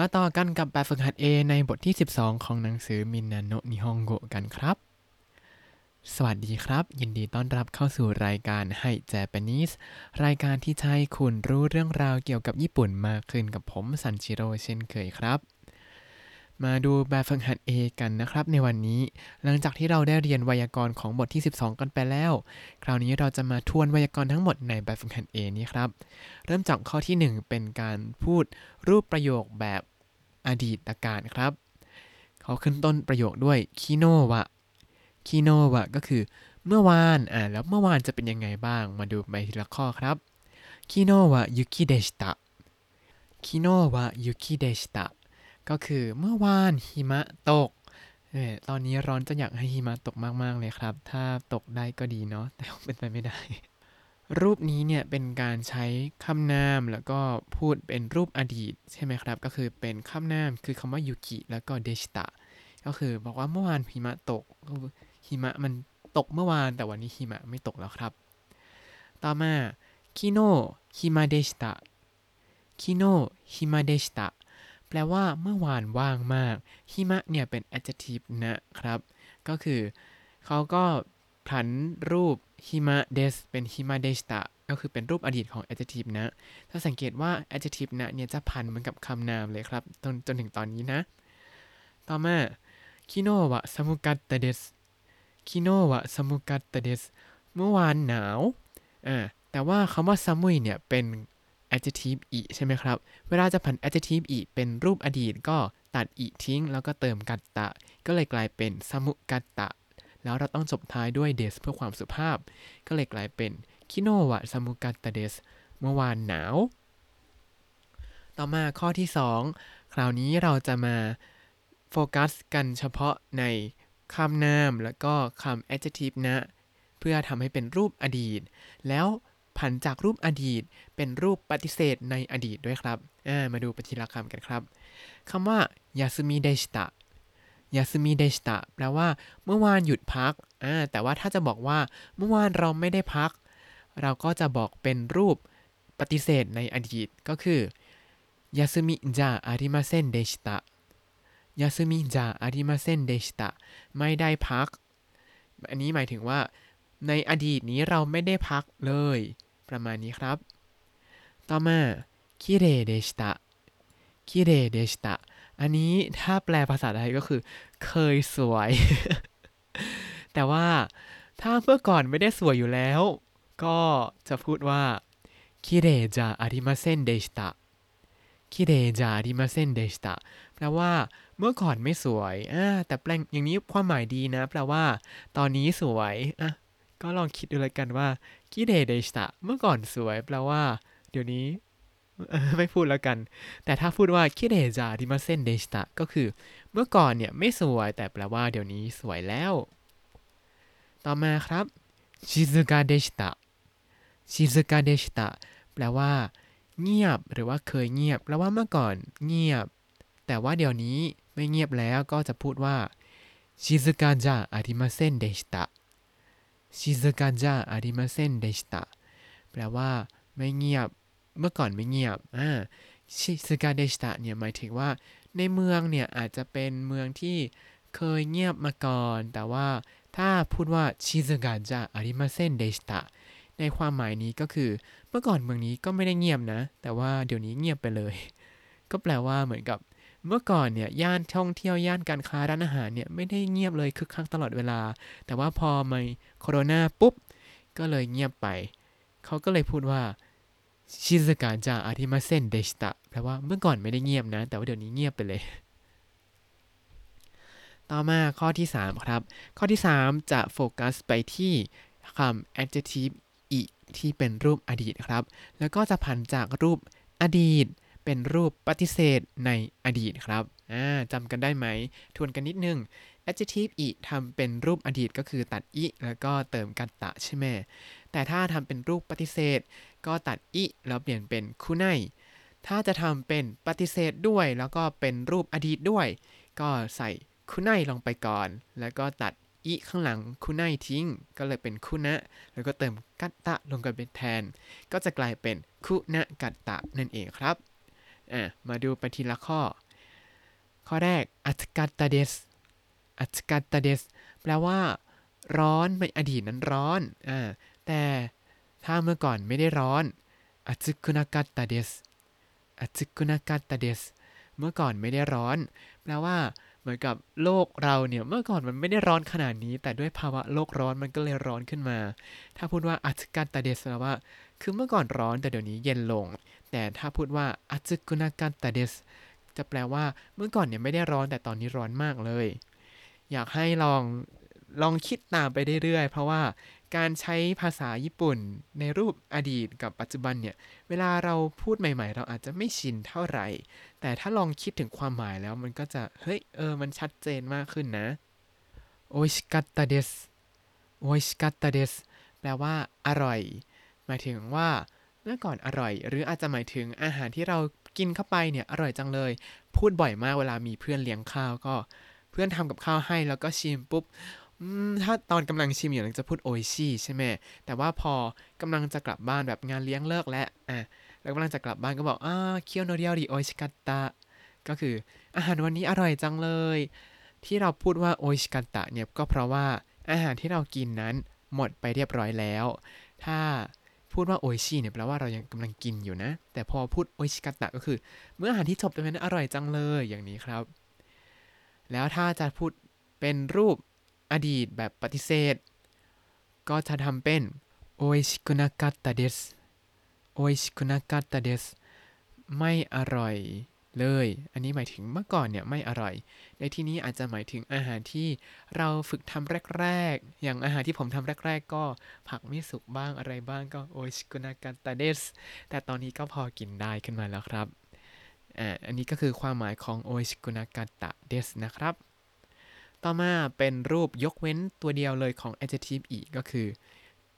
มาต่อกันกับแบบฝึกหัด A ในบทที่ 12 ของหนังสือมินนาโนนิฮงโกกันครับ สวัสดีครับ ยินดีต้อนรับเข้าสู่รายการให้เจแปนิสรายการที่ใช้คุณรู้เรื่องราวเกี่ยวกับญี่ปุ่นมากขึ้นกับผมซันชิโร่เช่นเคยครับ มาดูแบบฝึกหัด A กันนะครับในวันนี้ หลังจากที่เราได้เรียนไวยากรณ์ของบทที่ 12 กันไปแล้ว คราวนี้เราจะมาทวนไวยากรณ์ทั้งหมดในแบบฝึกหัด A นี้ครับ เริ่มจากข้อที่ 1 เป็นการพูดรูปประโยคแบบอดีตการครับ เขาขึ้นต้นประโยคด้วยคิโนวะคิโนวะก็คือเมื่อวานอ่าแล้วเมื่อวานจะเป็นยังไงบ้างมาดูไปทีละข้อครับคิโนวะยุกิเดชิตะคิโนวะยุกิเดชิตะ ก็คือเมื่อวานหิมะตกเออตอนนี้ร้อนจะอยากให้หิมะตกมากๆเลยครับ ถ้าตกได้ก็ดีเนาะแต่เป็นไปไม่ได้ รูปนี้เนี่ยเป็นการใช้คำนามแล้วก็พูดเป็นรูปอดีตใช่ไหมครับ ก็คือเป็นคำนามคือคำว่ายุกิแล้วก็เดชิตะก็คือบอกว่าเมื่อวานหิมะตกหิมะมันตกเมื่อวานแต่วันนี้หิมะไม่ตกแล้วครับ ต่อมาคิโนฮิมาเดชิตะคิโนฮิมาเดชิตะ แปลว่าเมื่อวานว่างมากหิมะเนี่ยเป็น adjective นะครับ ก็คือเขาก็ผันรูปหิมะเดสเป็นหิมะเดชตะก็คือเป็นรูปอดีตของ adjective นะ ถ้าสังเกตว่า adjective นะเนี่ยจะพันเหมือนกับคำนามเลยครับจนจนถึงตอนนี้นะ ต่อมาคิโนวะซามุกัตตเดสคิโนวะซามุกัตตเดสเมื่อวานหนาวอ่าแต่ว่าคำว่าซามุยเนี่ยเป็น adjective อีใช่ไหมครับ เวลาจะผัน adjective อีเป็นรูปอดีตก็ตัดอีทิ้ง แล้วก็เติมกัตตะ ก็เลยกลายเป็นซามุกัตตะ แล้วเราต้องจบท้ายด้วยเดสเพื่อความสุภาพ ก็เลยกลายเป็นคิโนวะซามุกัตตะเดสเมื่อวานหนาว ต่อมาข้อที่ 2 คราวนี้เราจะมาโฟกัสกันเฉพาะในคำนาม แล้วก็คำ adjective นะ เพื่อทำให้เป็นรูปอดีต แล้ว ผันจากรูปอดีต เป็นรูปปฏิเสธในอดีตด้วยครับมาดูปฏิละคำกันครับคำว่ายาซึมิเดชิตะยาซึมิเดชิตะแปลว่าเมื่อวานหยุดพัก แต่ว่าถ้าจะบอกว่าเมื่อวานเราไม่ได้พัก เราก็จะบอกเป็นรูปปฏิเสธในอดีตก็คือยาซึมิจาอาริมาเซนเดชตะยาซึมิจาอาริมาเซนเดชตะไม่ได้พัก อันนี้หมายถึงว่า ในอดีตนี้เราไม่ได้พักเลย ประมาณนี้ครับ ต่อมาคิเรเดชิตะคิเรเดชิตะอันนี้ถ้าแปลภาษาไทยก็คือ เคยสวย แต่ว่าถ้าเมื่อก่อนไม่ได้สวยอยู่แล้ว ก็จะพูดว่าคิเรจาอาริมาเซนเดชิตะคิเรจาอาริมาเซนเดชิตะแปลว่าเมื่อก่อนไม่สวยอ่าแต่แปลงอย่างนี้ความหมายดีนะ แปลว่า ตอนนี้สวยอะ ก็ลองคิดดูเลยกันว่าคิเรเดชิตะเมื่อก่อนสวยแปลว่า เดี๋ยวนี้ไม่พูดแล้วกัน แต่ถ้าพูดว่าคิเรจาริมาเซนเดชิตะก็คือ เมื่อก่อนเนี่ยไม่สวยแต่แปลว่าเดี๋ยวนี้สวยแล้ว ต่อมาครับชิซุกะเดชิตะชิซุกะเดชิตะแปลว่า เงียบหรือว่าเคยเงียบแปลว่าเมื่อก่อนเงียบ แต่ว่าเดี๋ยวนี้ไม่เงียบแล้วก็จะพูดว่าชิซุกะจาอาริมาเซนเดชิตะ ชิซุกะจาอาริมาเซนเดชิตะแปลว่าไม่เงียบเมื่อก่อนไม่เงียบอ่าชิสกาเดชตะเนี่ยหมายถึงว่า ในเมืองเนี่ยอาจจะเป็นเมืองที่เคยเงียบมาก่อน แต่ว่าถ้าพูดว่าชิสกาจะอาริมาเซนเดชตะในความหมายนี้ก็คือเมื่อก่อนเมืองนี้ก็ไม่ได้เงียบนะ แต่ว่าเดี๋ยวนี้เงียบไปเลย ก็แปลว่าเหมือนกับ เมื่อก่อนเนี่ยย่านท่องเที่ยวย่านการค้าร้านอาหารเนี่ยไม่ได้เงียบเลยคึกคักตลอดเวลา แต่ว่าพอมาโคโรนาปุ๊บ ก็เลยเงียบไป เขาก็เลยพูดว่าชิซกะจาอาริมาเซนเดชตะแปลว่าเมื่อก่อนไม่ได้เงียบนะ แต่ว่าเดี๋ยวนี้เงียบไปเลย ต่อมาข้อที่ 3 ครับ ข้อที่ 3 จะโฟกัสไปที่คำ adjective อีที่เป็นรูปอดีตครับ แล้วก็จะผันจากรูปอดีต เป็นรูปปฏิเสธในอดีตครับจำกันได้ไหม ทวนกันนิดนึง adjective อีทำเป็นรูปอดีตก็คือตัดอีแล้วก็เติมกันตะใช่ไหม แต่ถ้าทำเป็นรูปปฏิเสธ ก็ตัดอิแล้วเปลี่ยนเป็นคุไนถ้าจะทำเป็นปฏิเสธด้วย แล้วก็เป็นรูปอดีตด้วย ก็ใส่คุไนลงไปก่อน แล้วก็ตัดอิข้างหลังคุไนทิ้ง ก็เลยเป็นคุนะ แล้วก็เติมกัตตะลงไปเป็นแทน ก็จะกลายเป็นคุนะกัตตะนั่นเองครับ อะมาดูไปทีละข้อ ข้อแรกอัตกัตตาเดสอัตกัตตาเดสแปลว่า ร้อนในอดีตนั้นร้อนอ่าแต่ถ้าเมื่อก่อนไม่ได้ร้อนอัตคุนากัตตาเดสอัตคุนากัตตาเดสเมื่อก่อนไม่ได้ร้อน แปลว่า เหมือนกับโลกเราเนี่ย เมื่อก่อนมันไม่ได้ร้อนขนาดนี้ แต่ด้วยภาวะโลกร้อนมันก็เลยร้อนขึ้นมา ถ้าพูดว่าอัตกัตตาเดสแปลว่า คือเมื่อก่อนร้อนแต่เดี๋ยวนี้เย็นลง แต่ถ้าพูดว่าอัตคุนากัตตาเดสจะแปลว่าเมื่อก่อนเนี่ยไม่ได้ร้อนแต่ตอนนี้ร้อนมากเลย อยากให้ลองลองคิดตามไปเรื่อยๆ เพราะว่าการใช้ภาษาญี่ปุ่นในรูปอดีตกับปัจจุบันเนี่ย เวลาเราพูดใหม่ ๆ เราอาจจะไม่ชินเท่าไหร่ แต่ถ้าลองคิดถึงความหมายแล้วมันก็จะ เฮ้ย เออ มันชัดเจนมากขึ้นนะโอชิกัตตาเดสโอชิกัตตาเดสแปลว่า อร่อย หมายถึงว่าเมื่อก่อนอร่อย หรืออาจจะหมายถึงอาหารที่เรากินเข้าไปเนี่ยอร่อยจังเลย พูดบ่อยมากเวลามีเพื่อนเลี้ยงข้าวก็ เพื่อนทำกับข้าวให้แล้วก็ชิมปุ๊บถ้าตอนกำลังชิมอยู่จะพูดโอชิใช่ไหมแต่ว่าพอกำลังจะกลับบ้านแบบงานเลี้ยงเลิกแล้วอะแล้วกำลังจะกลับบ้านก็บอกอ่าเคียวโนเรียวดิโอชิกัตตะก็คืออาหารวันนี้อร่อยจังเลย ที่เราพูดว่าโอชิกัตตะเนี่ยก็เพราะว่าอาหารที่เรากินนั้นหมดไปเรียบร้อยแล้ว ถ้า พูดว่าโอชิเนี่ยแปลว่าเรายังกำลังกินอยู่นะ แต่พอพูดโอชิกาตะก็คือ เมื่ออาหารที่จบไปนั้นอร่อยจังเลยอย่างนี้ครับ แล้วถ้าจะพูดเป็นรูปอดีตแบบปฏิเสธ ก็จะทำเป็นโอิชิคุนากัตตาเดสโอิชิคุนากัตตาเดสไม่อร่อย เลย อันนี้หมายถึงเมื่อก่อนเนี่ยไม่อร่อย ในที่นี้อาจจะหมายถึงอาหารที่เราฝึกทำแรก ๆ อย่างอาหารที่ผมทำแรก ๆ ก็ผักไม่สุกบ้างอะไรบ้างก็โอชิคุนากัตตาเดส แต่ตอนนี้ก็พอกินได้ขึ้นมาแล้วครับอ่าอันนี้ก็คือความหมายของโอชิคุนากัตตาเดสนะครับ ต่อมาเป็นรูปยกเว้นตัวเดียวเลยของ adjective อีก็คือ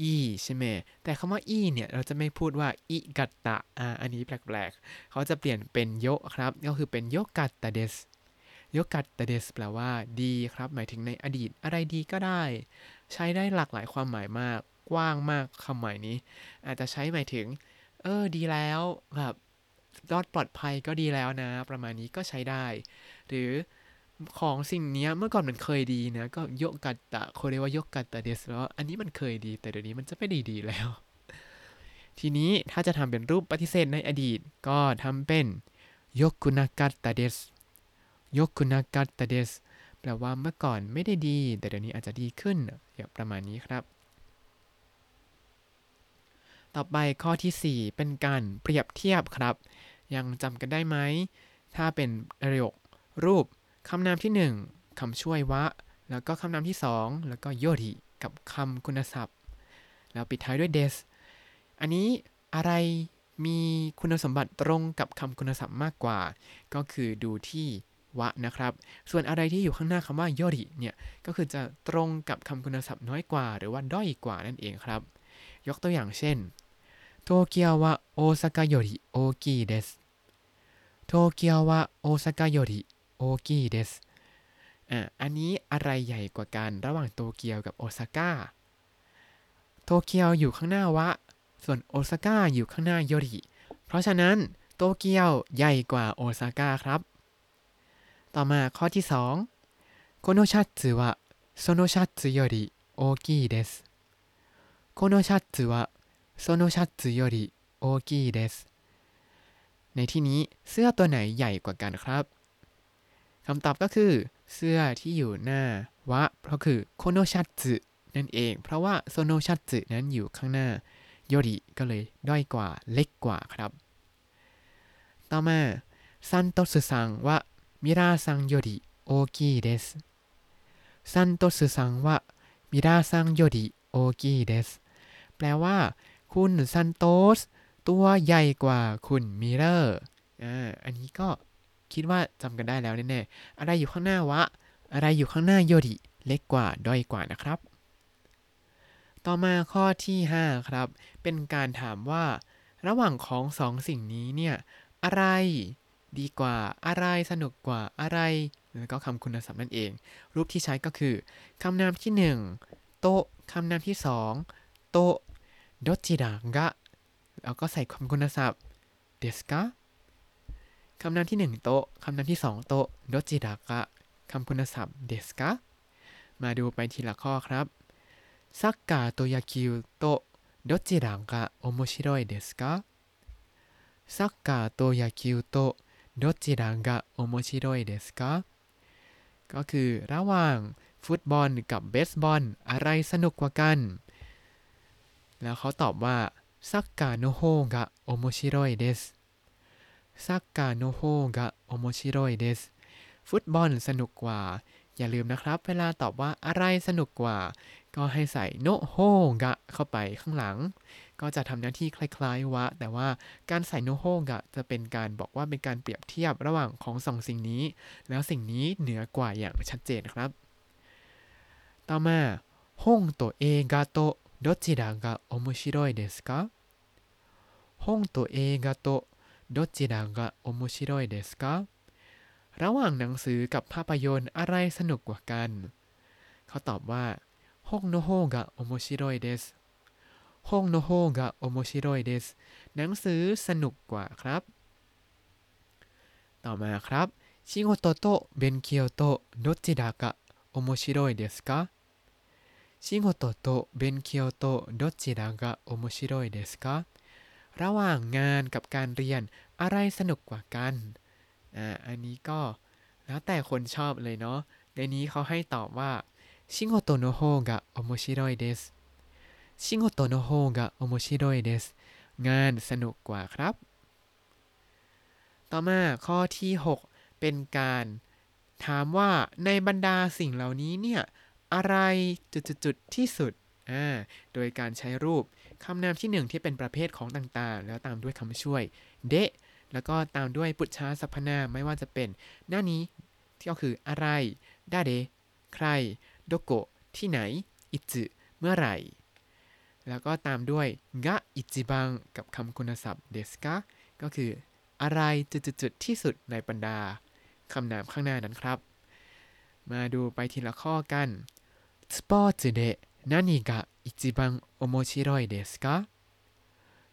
อีใช่ไหมแต่คำว่าอีเนี่ยเราจะไม่พูดว่าอิกัตตะอ่าอันนี้แปลกๆ เขาจะเปลี่ยนเป็นโยครับ ก็คือเป็นโยกัตตะเดสโยกัตตะเดสแปลว่าดีครับ หมายถึงในอดีตอะไรดีก็ได้ ใช้ได้หลากหลายความหมายมาก กว้างมากคำหมายนี้ อาจจะใช้หมายถึง เออดีแล้วแบบรอดปลอดภัยก็ดีแล้วนะ ประมาณนี้ก็ใช้ได้ หรือ ของสิ่งนี้เมื่อก่อนมันเคยดีนะก็ยกกัตตะโคเรวายกกัตตะเดสแล้วอันนี้มันเคยดี แต่เดี๋ยวนี้มันจะไม่ดีดีแล้ว ทีนี้ถ้าจะทำเป็นรูปปฏิเสธในอดีต ก็ทำเป็นยกคุนากัตตะเดสยกคุนากัตตะเดสแปลว่าเมื่อก่อนไม่ได้ดี แต่เดี๋ยวนี้อาจจะดีขึ้นอย่างประมาณนี้ครับ ต่อไปข้อที่ 4 เป็นการเปรียบเทียบครับ ยังจำกันได้ไหมถ้าเป็นประโยครูป คำนามที่ 1คำช่วยวะ แล้วก็คำนามที่ 2 แล้วก็โยริกับคำคุณศัพท์ แล้วปิดท้ายด้วยเดสอันนี้อะไรมีคุณสมบัติตรงกับคำคุณศัพท์มากกว่า ก็คือดูที่วะนะครับ ส่วนอะไรที่อยู่ข้างหน้าคำว่าโยริเนี่ยก็คือจะตรงกับคำคุณศัพท์น้อยกว่า หรือว่าด้อยกว่านั่นเองครับ ยกตัวอย่างเช่นโตเกียววะโอซากะโยริโอกิเดสโตเกียววะโอซากะโยริ กี้เดสอ่าอันนี้อะไรใหญ่กว่ากันระหว่างโตเกียวกับโอซาก้า โตเกียวอยู่ข้างหน้าวะ ส่วนโอซาก้าอยู่ข้างหน้าโยริ เพราะฉะนั้นโตเกียวใหญ่กว่าโอซาก้าครับ ต่อมาข้อที่2このシャツはそのシャツより大きいです このシャツはそのシャツより大きいですในที่นี้เสื้อตัวไหนใหญ่กว่ากันครับ คำตอบก็คือ เสื้อที่อยู่หน้าは เพราะคือこのシャツนั่นเอง เพราะว่าそのシャツนั้นอยู่ข้างหน้าよりก็เลยด้อยกว่าเล็กกว่าครับ ต่อมาサントスさんはミラーさんより大きいです サントスさんはミラーさんより大きいですแปลว่า คุณซันโตสตัวใหญ่กว่าคุณมิลเลอร์อ่าอันนี้ก็ คิดว่าจำกันได้แล้วแน่ๆอะไรอยู่ข้างหน้าは อะไรอยู่ข้างหน้าよりเล็กกว่าด้อยกว่านะครับ ต่อมาข้อที่ 5 ครับ เป็นการถามว่า ระหว่างของสองสิ่งนี้เนี่ยอะไรดีกว่าอะไรสนุกกว่าอะไร แล้วก็คำคุณศัพท์นั่นเอง รูปที่ใช้ก็คือคำนามที่ 1 โตคำนามที่ 2 โตโดจิดะกะแล้วก็ใส่คำคุณศัพท์เดสกะ คำนามที่ 1 โต๊ะ คำนามที่ 2 โต๊ะดจิดากะคำคุณศัพท์ですかมาดูไปทีละข้อครับサッカーと野球とどちらが面白いですか サッカーと野球とどちらが面白いですかก็คือระหว่างฟุตบอลกับเบสบอลอะไรสนุกกว่ากัน แล้วเขาตอบว่าサッカーのほうが面白いです ซักกะโนโฮกะโอโมชิโรยเดสฟุตบอลสนุกกว่า อย่าลืมนะครับ เวลาตอบว่าอะไรสนุกกว่า ก็ให้ใส่โนโฮกะเข้าไปข้างหลัง ก็จะทำหน้าที่คล้ายๆวะ แต่ว่าการใส่โนโฮกะจะเป็นการบอกว่าเป็นการเปรียบเทียบระหว่างของสองสิ่งนี้ แล้วสิ่งนี้เหนือกว่าอย่างชัดเจนครับ ต่อมาห้องตัวเองกาโตどちらが面白いですか本と映画と どちらが面白いですかระหว่างหนังสือกับภาพยนตร์อะไรสนุกกว่ากัน เขาตอบว่า本の方が面白いです本の方が面白いですหนังสือสนุกกว่าครับ ต่อมาครับ仕事と勉強とどちらが面白いですか仕事と勉強とどちらが面白いですか ระหว่างงานกับการเรียนอะไรสนุกกว่ากัน อ่า อันนี้ก็แล้วแต่คนชอบเลยเนาะ ในนี้เขาให้ตอบว่าชิโโตโนโฮกะโอโมชิโรยเดสชิโโตโนโฮกะโอโมชิโรยเดสงานสนุกกว่าครับ ต่อมาข้อที่ 6 เป็นการถามว่าในบรรดาสิ่งเหล่านี้เนี่ย อะไรจุดๆที่สุด อ่า โดยการใช้รูป คำนามที่หนึ่งที่เป็นประเภทของต่างๆ แล้วตามด้วยคำช่วย เดะ แล้วก็ตามด้วยปุจฉาสรรพนามไม่ว่าจะเป็น หน้านี้ที่ก็คืออะไรดาเดใคร โดโกะ ที่ไหน อิจึเมื่อไหร่ แล้วก็ตามด้วยกะอิจิบัง กับคำคุณศัพท์เดสกะก็คืออะไรจุดๆที่สุดในบรรดาคำนามข้างหน้านั้นครับ มาดูไปทีละข้อกันสปอร์ตเดะ何が一番面白いですか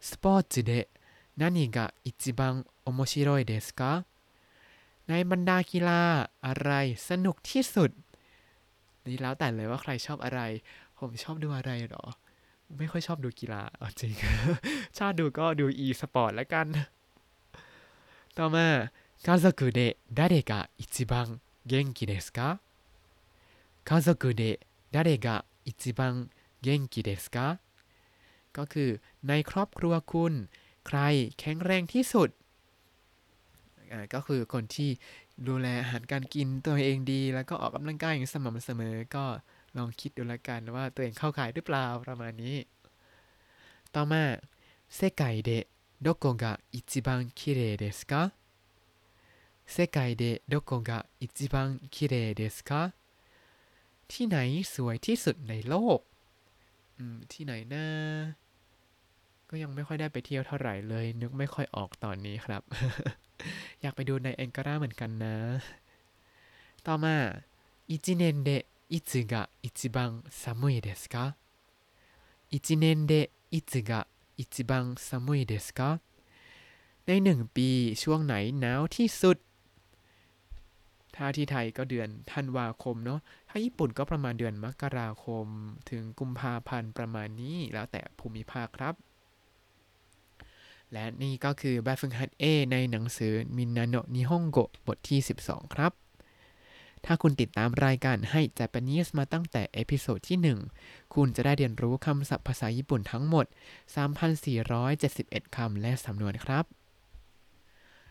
スポーツで何が一番面白いですかในบรรดากีฬาอะไรสนุกที่สุด นี่แล้วแต่เลยว่าใครชอบอะไร ผมชอบดูอะไรหรอ ไม่ค่อยชอบดูกีฬาเอาจริง ชอบดูก็ดู e สปอร์ตแล้วกัน ต่อมา家族で誰が一番元気ですか家族で誰が一番 元気ですかก็คือในครอบครัวคุณ ใครแข็งแรงที่สุดอ่าก็คือคนที่ดูแลอาหารการกินตัวเองดี แล้วก็ออกกำลังกายอย่างสม่ำเสมอ ก็ลองคิดดูละกันว่าตัวเองเข้าข่ายหรือเปล่าประมาณนี้ ต่อมา世界でどこが一番綺麗ですか世界でどこが一番綺麗ですかที่ไหนสวยที่สุดในโลก อืม ที่ไหนนะก็ยังไม่ค่อยได้ไปเที่ยวเท่าไหร่เลย นึกไม่ค่อยออกตอนนี้ครับ อยากไปดูในแองการาเหมือนกันนะ ต่อมา一年でいつが一番寒いですか一年でいつが一番寒いですかในหนึ่งปีช่วงไหนหนาวที่สุด ถ้าที่ไทยก็เดือนธันวาคมเนาะ ถ้าญี่ปุ่นก็ประมาณเดือนมกราคม ถึงกุมภาพันธ์ประมาณนี้ แล้วแต่ภูมิภาคครับ และนี่ก็คือแบบฝึกหัด A ในหนังสือみんなの日本語บทที่ 12 ครับ ถ้าคุณติดตามรายการให้ Japanese มาตั้งแต่ episode ที่ 1 คุณจะได้เรียนรู้คำศัพท์ภาษาญี่ปุ่นทั้งหมด 3,471 คำและสำนวนครับ